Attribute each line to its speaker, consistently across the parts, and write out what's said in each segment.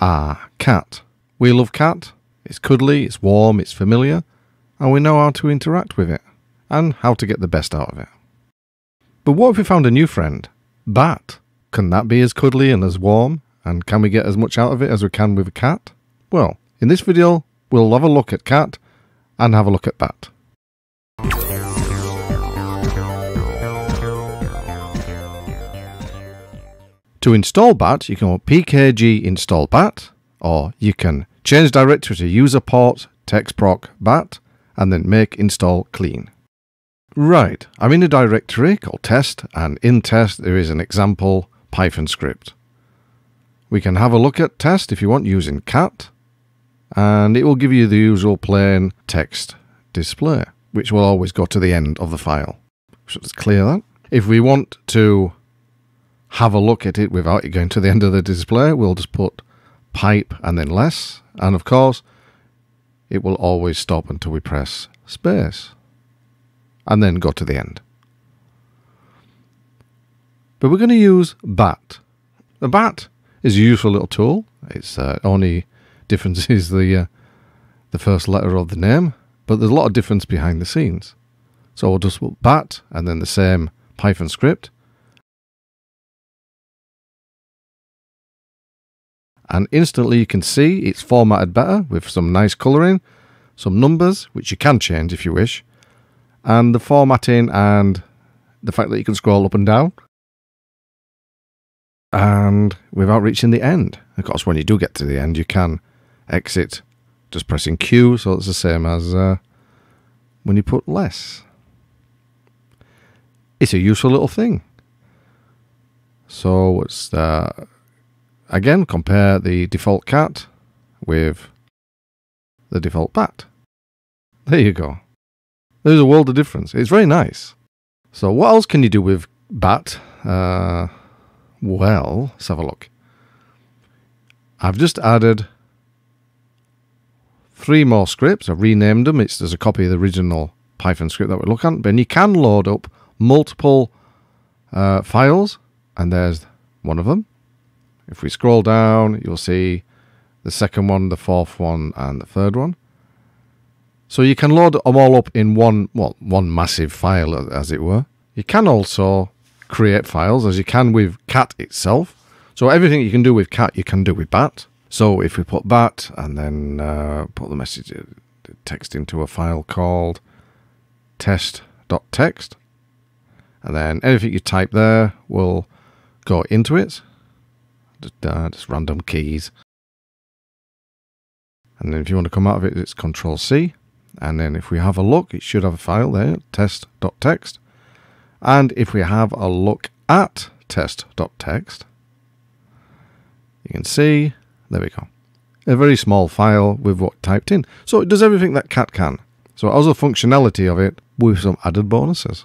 Speaker 1: Ah, cat. We love cat. It's cuddly, it's warm, it's familiar, and we know how to interact with it and how to get the best out of it. But what if we found a new friend? Bat. Can that be as cuddly and as warm? And can we get as much out of it as we can with a cat? Well, in this video, we'll have a look at cat and have a look at bat. To install bat, you can go pkg install bat, or you can change directory to user port textproc bat, and then make install clean. Right, I'm in a directory called test, and in test there is an example Python script. We can have a look at test if you want using cat, and it will give you the usual plain text display, which will always go to the end of the file. So let's clear that. If we want to have a look at it without it going to the end of the display, we'll just put pipe and then less. And of course, it will always stop until we press space and then go to the end. But we're going to use bat. The bat is a useful little tool. Its uh, only difference is the uh, the first letter of the name, but there's a lot of difference behind the scenes. So we'll just put bat and then the same Python script and instantly you can see it's formatted better with some nice colouring, some numbers, which you can change if you wish, and the formatting and the fact that you can scroll up and down. And without reaching the end. Of course, when you do get to the end, you can exit just pressing Q, so it's the same as uh, when you put less. It's a useful little thing. So it's uh, Again, compare the default cat with the default bat. There you go. There's a world of difference. It's very nice. So what else can you do with bat? Uh, well, let's have a look. I've just added three more scripts. I've renamed them. It's there's a copy of the original Python script that we look at. But you can load up multiple uh, files, and there's one of them. If we scroll down, you'll see the second one, the fourth one, and the third one. So you can load them all up in one, well, one massive file, as it were. You can also create files, as you can with cat itself. So everything you can do with cat, you can do with bat. So if we put bat and then uh, put the message, uh, the text into a file called test.txt, and then everything you type there will go into it just, uh, just random keys. And then if you want to come out of it, it's Control C. And then if we have a look, it should have a file there, test.text. And if we have a look at test.text, you can see, there we go, a very small file with what typed in. So it does everything that cat can. So has the functionality of it with some added bonuses.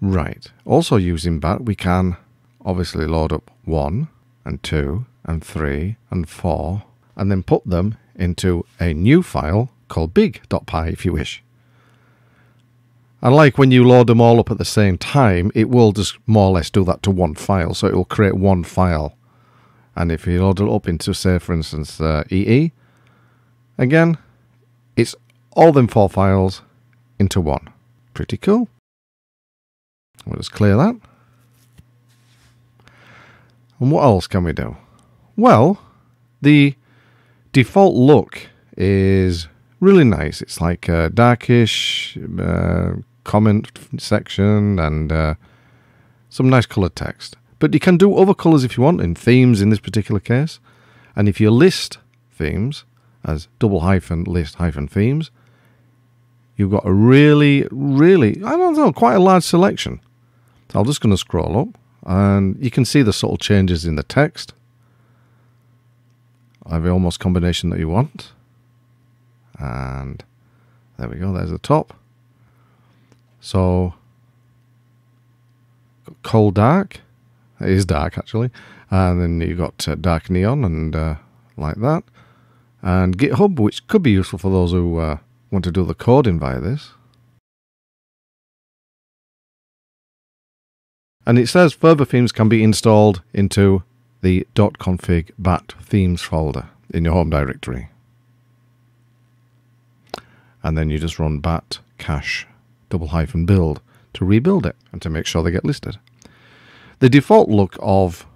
Speaker 1: Right. Also using BAT, we can obviously load up 1 and 2 and 3 and 4 and then put them into a new file called big.py if you wish. And like when you load them all up at the same time, it will just more or less do that to one file. So it will create one file. And if you load it up into, say, for instance, uh, EE, again, it's all them four files into one. Pretty cool. We'll just clear that. And what else can we do? Well, the default look is really nice. It's like a darkish uh, comment section and uh, some nice colored text. But you can do other colors if you want in themes in this particular case. And if you list themes as double hyphen list hyphen themes, you've got a really, really, I don't know, quite a large selection. So I'm just going to scroll up and you can see the subtle changes in the text. Of the almost combination that you want. And there we go there's the top. So cold dark. It is dark actually. And then you've got uh, dark neon and uh, like that. And github which could be useful for those who uh, want to do the coding via this And it says further themes can be installed into the .config bat themes folder in your home directory. And then you just run bat cache double hyphen build to rebuild it and to make sure they get listed. The default look of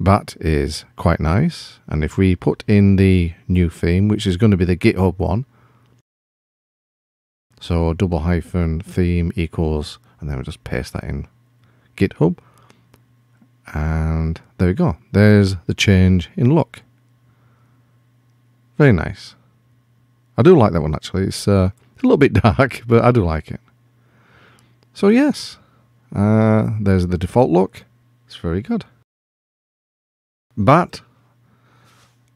Speaker 1: bat is quite nice. And if we put in the new theme, which is going to be the GitHub one, so double hyphen theme equals, and then we just paste that in GitHub. And there we go. There's the change in look. Very nice. I do like that one actually. It's uh, a little bit dark, but I do like it. So yes, uh, there's the default look. It's very good. Bat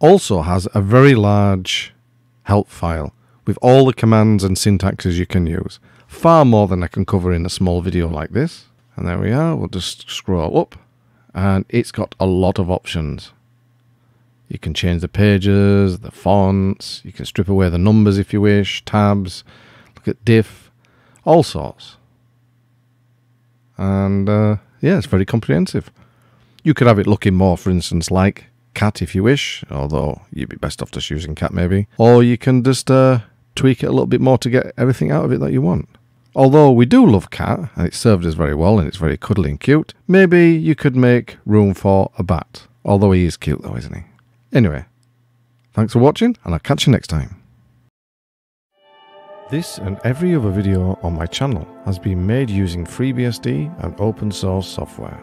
Speaker 1: also has a very large help file with all the commands and syntaxes you can use. Far more than I can cover in a small video like this. And there we are. We'll just scroll up. And it's got a lot of options. You can change the pages, the fonts. You can strip away the numbers if you wish. Tabs. Look at diff. All sorts. And uh, yeah, it's very comprehensive. You could have it looking more, for instance, like cat if you wish, although you'd be best off just using cat maybe. Or you can just uh, tweak it a little bit more to get everything out of it that you want. Although we do love cat, and it served us very well, and it's very cuddly and cute, maybe you could make room for a bat. Although he is cute though, isn't he? Anyway, thanks for watching, and I'll catch you next time. This and every other video on my channel has been made using FreeBSD and open source software.